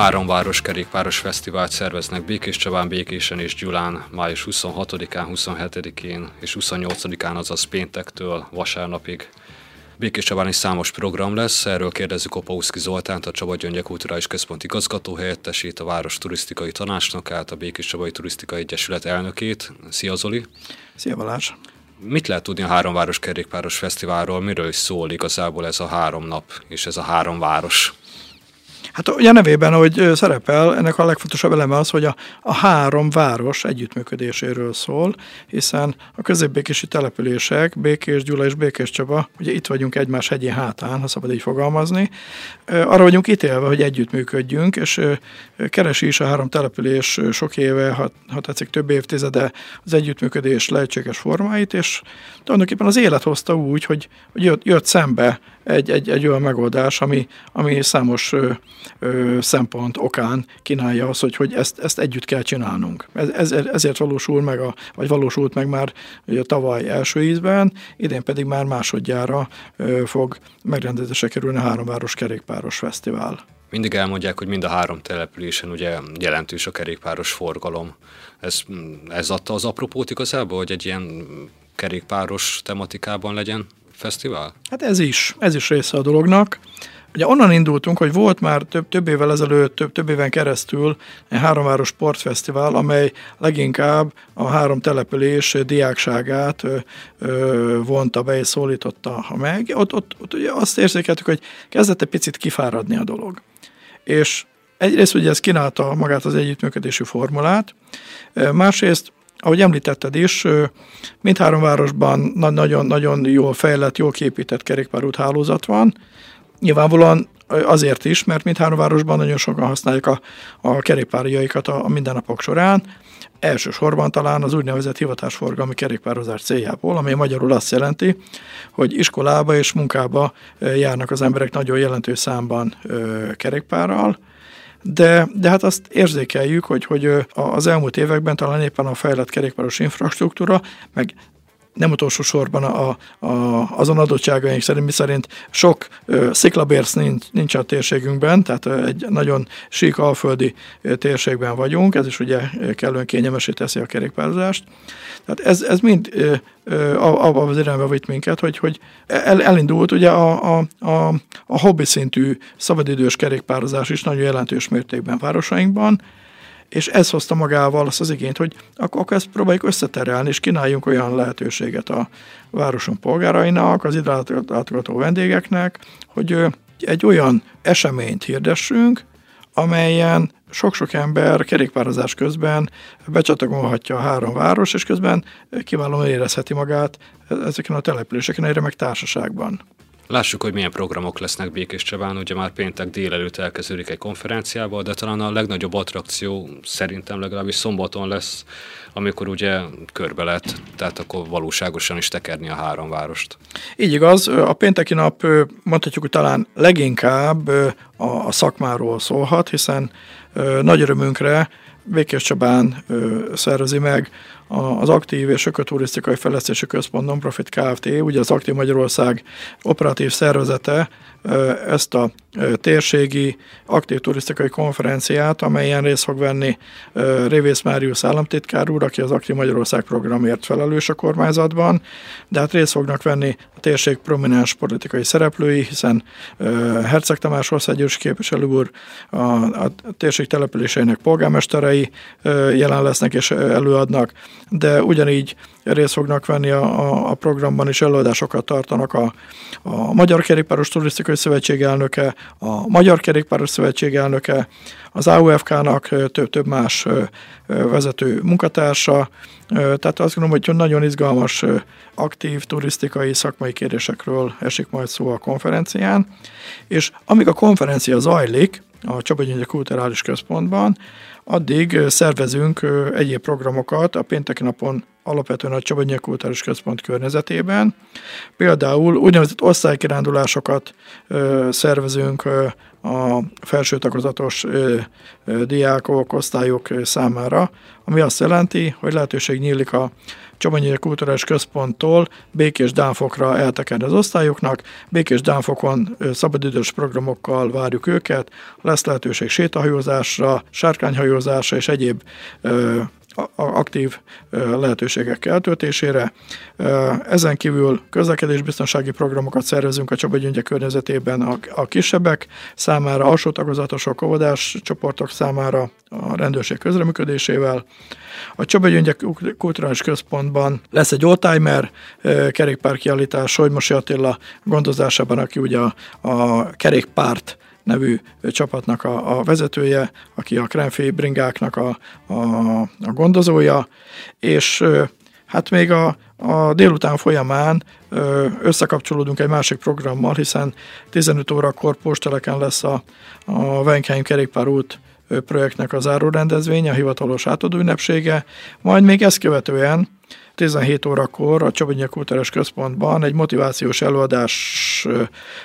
Három város kerékpáros fesztivált szerveznek Békés Csabán, Békésen és Gyulán május 26-án, 27-én és 28-án, azaz péntektől vasárnapig. Békés Csabán is számos program lesz, erről kérdezzük Opauszki Zoltánt, a Csaba Gyöngye Kulturális Központ igazgató helyettesét, a Város Turisztikai Tanácsnokát, a Békés Csabai Turisztikai Egyesület elnökét. Szia Zoli! Szia Balázs! Mit lehet tudni a Három Város Kerékpáros Fesztiválról? Miről is szól igazából ez a három nap és ez a három város? Hát ugye nevében, hogy szerepel, ennek a legfontosabb eleme az, hogy a, a három város együttműködéséről szól, hiszen a középbékési települések, Békés, Gyula és Békés Csaba, ugye itt vagyunk egymás hegyén hátán, ha szabad így fogalmazni, arra vagyunk ítélve, hogy együttműködjünk, és keresi is a három település sok éve, ha, ha tetszik több évtizede az együttműködés lehetséges formáit, és tulajdonképpen az élet hozta úgy, hogy, hogy jött, jött szembe egy, egy, egy olyan megoldás, ami, ami számos ö, szempont okán kínálja azt, hogy, hogy ezt, ezt együtt kell csinálnunk. Ez, ez, ezért valósul meg, a, vagy valósult meg már ugye, tavaly első ízben, idén pedig már másodjára ö, fog megrendezésre kerülni a Háromváros Kerékpáros Fesztivál. Mindig elmondják, hogy mind a három településen ugye jelentős a kerékpáros forgalom. Ez, ez adta az apropót igazából, hogy egy ilyen kerékpáros tematikában legyen fesztivál? Hát ez is, ez is része a dolognak. Ugye onnan indultunk, hogy volt már több, több évvel ezelőtt, több, több éven keresztül egy háromváros sportfesztivál, amely leginkább a három település diákságát ö, vonta be és szólította meg. Ott, ott, ott ugye azt érzékeltük, hogy kezdett egy picit kifáradni a dolog. És egyrészt ugye ez kínálta magát az együttműködési formulát, másrészt ahogy említetted is, mindhárom városban nagyon-nagyon jól fejlett, jól képített kerékpárút hálózat van. Nyilvánvalóan azért is, mert mindhárom városban nagyon sokan használják a, a kerékpárjaikat a, a mindennapok során. Elsősorban talán az úgynevezett hivatásforgalmi kerékpározás céljából, ami magyarul azt jelenti, hogy iskolába és munkába járnak az emberek nagyon jelentős számban kerékpárral, de, de hát azt érzékeljük, hogy, hogy az elmúlt években talán éppen a fejlett kerékpáros infrastruktúra, meg nem utolsó sorban a, a, azon adottságaink szerint, mi szerint sok ö, sziklabérsz nincs, nincs a térségünkben, tehát egy nagyon sík alföldi térségben vagyunk, ez is ugye kellően kényelmesé teszi a kerékpározást. Tehát ez, ez mind ö, abba az irányba vitt minket, hogy, hogy el, elindult ugye a, a, a, a hobbi szintű szabadidős kerékpározás is nagyon jelentős mértékben városainkban, és ez hozta magával azt az igényt, hogy akkor, akkor ezt próbáljuk összeterelni, és kínáljunk olyan lehetőséget a városunk polgárainak, az ide látogató vendégeknek, hogy egy olyan eseményt hirdessünk, amelyen sok-sok ember kerékpározás közben becsatagolhatja a három város, és közben kiválóan érezheti magát ezeken a településeken, egyre meg társaságban. Lássuk, hogy milyen programok lesznek Békés Csabán. Ugye már péntek délelőtt elkezdődik egy konferenciába, de talán a legnagyobb attrakció szerintem legalábbis szombaton lesz, amikor ugye körbe lett, tehát akkor valóságosan is tekerni a három várost. Így igaz, a pénteki nap mondhatjuk, hogy talán leginkább a szakmáról szólhat, hiszen nagy örömünkre Békés Csabán szervezi meg az Aktív és Ökoturisztikai Fejlesztési Központ Nonprofit Kft. ugye az Aktív Magyarország operatív szervezete ezt a térségi aktív turisztikai konferenciát, amelyen részt fog venni Révész Máriusz államtitkár úr, aki az Aktív Magyarország programért felelős a kormányzatban, de hát részt fognak venni a térség prominens politikai szereplői, hiszen Herceg Tamás országgyűlési képviselő úr, a, a térség településeinek polgármesterei jelen lesznek és előadnak, de ugyanígy részt fognak venni a, a, a programban, és előadásokat tartanak a, a Magyar Kerékpáros Turisztikai Szövetség elnöke, a Magyar Kerékpáros Szövetség elnöke, az AUFK-nak több-több más vezető munkatársa, tehát azt gondolom, hogy nagyon izgalmas, aktív turisztikai szakmai kérdésekről esik majd szó a konferencián, és amíg a konferencia zajlik, a Csaba Kulturális Központban, addig szervezünk egyéb programokat a pénteki napon alapvetően a Csaba Kulturális Központ környezetében. Például úgynevezett osztálykirándulásokat szervezünk a felső diákok, osztályok számára, ami azt jelenti, hogy lehetőség nyílik a Csabanyi Kulturális Központtól Békés Dánfokra eltekerni az osztályoknak. Békés Dánfokon szabadidős programokkal várjuk őket, lesz lehetőség sétahajózásra, sárkányhajózásra és egyéb aktív lehetőségek eltöltésére. Ezen kívül közlekedésbiztonsági programokat szervezünk a Csaba környezetében a, kisebbek számára, alsó tagozatosok, óvodás csoportok számára a rendőrség közreműködésével. A Csaba Gyöngye Kulturális Központban lesz egy oldtimer kerékpárkiállítás, hogy Mosi Attila gondozásában, aki ugye a, a kerékpárt nevű csapatnak a, a vezetője, aki a Krenfé bringáknak a, a, a gondozója, és hát még a, a délután folyamán összekapcsolódunk egy másik programmal, hiszen 15 órakor posteleken lesz a, a Venkheim kerékpárút projektnek a záró rendezvénye, a hivatalos átadó ünnepsége, majd még ezt követően 17 órakor a Csobonyi Kultúrás Központban egy motivációs előadás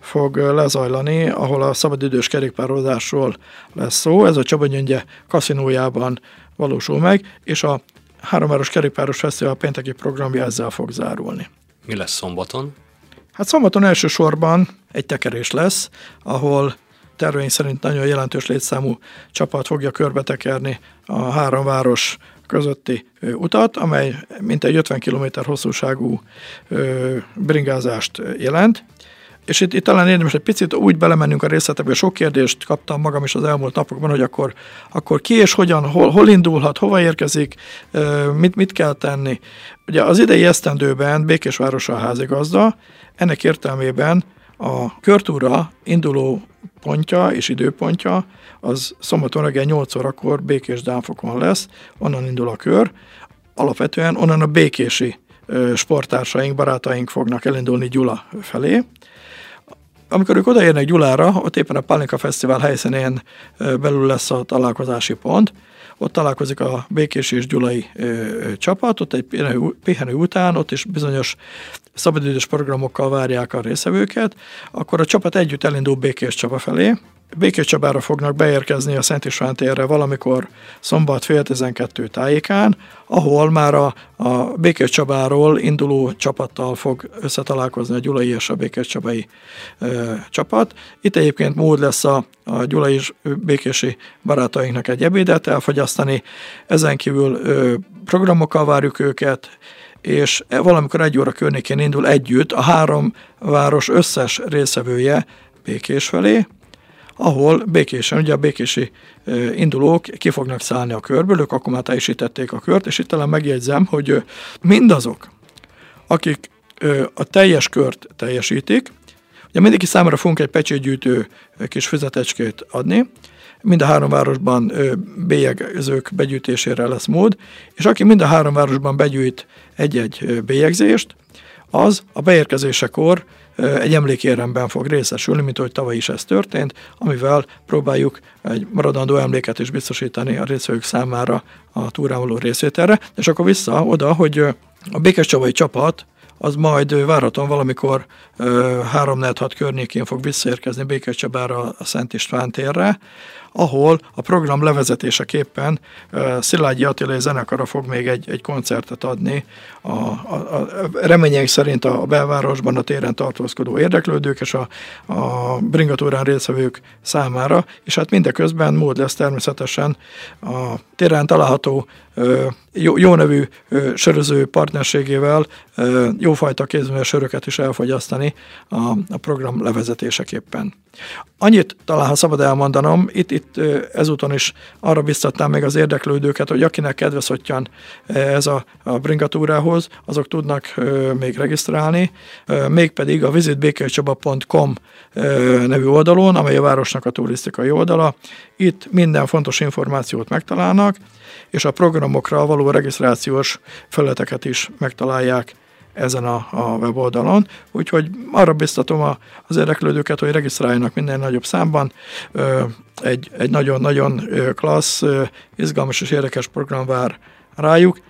fog lezajlani, ahol a szabadidős kerékpározásról lesz szó. Ez a Csobonyöngye kaszinójában valósul meg, és a Háromváros Kerékpáros Fesztivál pénteki programja ezzel fog zárulni. Mi lesz szombaton? Hát szombaton elsősorban egy tekerés lesz, ahol terveink szerint nagyon jelentős létszámú csapat fogja körbetekerni a három város közötti utat, amely mintegy 50 km hosszúságú bringázást jelent. És itt, itt talán érdemes egy picit úgy belemennünk a részletekbe, sok kérdést kaptam magam is az elmúlt napokban, hogy akkor, akkor ki és hogyan, hol, hol indulhat, hova érkezik, mit, mit kell tenni. Ugye az idei esztendőben Békésváros a házigazda, ennek értelmében a körtúra induló pontja és időpontja az szombaton reggel 8 órakor Békés Dámfokon lesz, onnan indul a kör. Alapvetően onnan a békési sporttársaink, barátaink fognak elindulni Gyula felé. Amikor ők odaérnek Gyulára, ott éppen a Pálinka Fesztivál helyszínén belül lesz a találkozási pont, ott találkozik a Békés és Gyulai ö, csapat, ott egy pihenő, pihenő után, ott is bizonyos szabadidős programokkal várják a részevőket, akkor a csapat együtt elindul Békés Csaba felé, Békés Csabára fognak beérkezni a Szent István térre valamikor szombat fél tizenkettő tájékán, ahol már a, a Békés induló csapattal fog összetalálkozni a Gyulai és a Békés ö, csapat. Itt egyébként mód lesz a, a Gyulai és Békési barátainknak egy ebédet elfogyasztani, ezen kívül ö, programokkal várjuk őket, és valamikor egy óra környékén indul együtt a három város összes részevője Békés felé, ahol békésen, ugye a békési indulók ki fognak szállni a körből, ők akkor már teljesítették a kört, és itt talán megjegyzem, hogy mindazok, akik a teljes kört teljesítik, ugye mindenki számára fogunk egy pecsétgyűjtő kis füzetecskét adni, mind a három városban bélyegzők begyűjtésére lesz mód, és aki mind a három városban begyűjt egy-egy bélyegzést, az a beérkezésekor egy emlékéremben fog részesülni, mint ahogy tavaly is ez történt, amivel próbáljuk egy maradandó emléket is biztosítani a részvevők számára a túrán való részvételre. És akkor vissza oda, hogy a Békes Csavai csapat az majd várhatóan valamikor 3-6 környékén fog visszaérkezni Békés Csabára a Szent István térre, ahol a program levezetéseképpen Szilágyi Attila zenekara fog még egy, egy koncertet adni a, a, a reményeink szerint a belvárosban a téren tartózkodó érdeklődők és a, a bringatúrán részvevők számára, és hát mindeközben mód lesz természetesen a téren található jó, jó nevű söröző partnerségével jófajta kézműves söröket is elfogyasztani a, a program levezetéseképpen. Annyit talán, ha szabad elmondanom, itt, itt ezúton is arra biztattam meg az érdeklődőket, hogy akinek kedves hottyan ez a, a bringatúrához, azok tudnak még regisztrálni, mégpedig a visitbékelycsaba.com nevű oldalon, amely a városnak a turisztikai oldala. Itt minden fontos információt megtalálnak, és a programokra való regisztrációs felületeket is megtalálják ezen a, a weboldalon, úgyhogy arra biztatom a, az érdeklődőket, hogy regisztráljanak minden nagyobb számban. Egy, egy nagyon-nagyon klassz, izgalmas és érdekes program vár rájuk.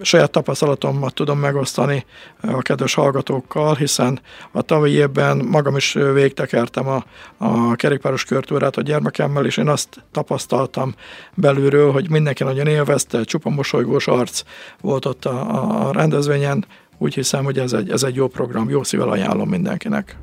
saját tapasztalatomat tudom megosztani a kedves hallgatókkal, hiszen a tavalyi évben magam is végtekertem a, a kerékpáros körtúrát a gyermekemmel, és én azt tapasztaltam belülről, hogy mindenki nagyon élvezte, csupa mosolygós arc volt ott a, a rendezvényen, úgy hiszem, hogy ez egy, ez egy jó program, jó szívvel ajánlom mindenkinek.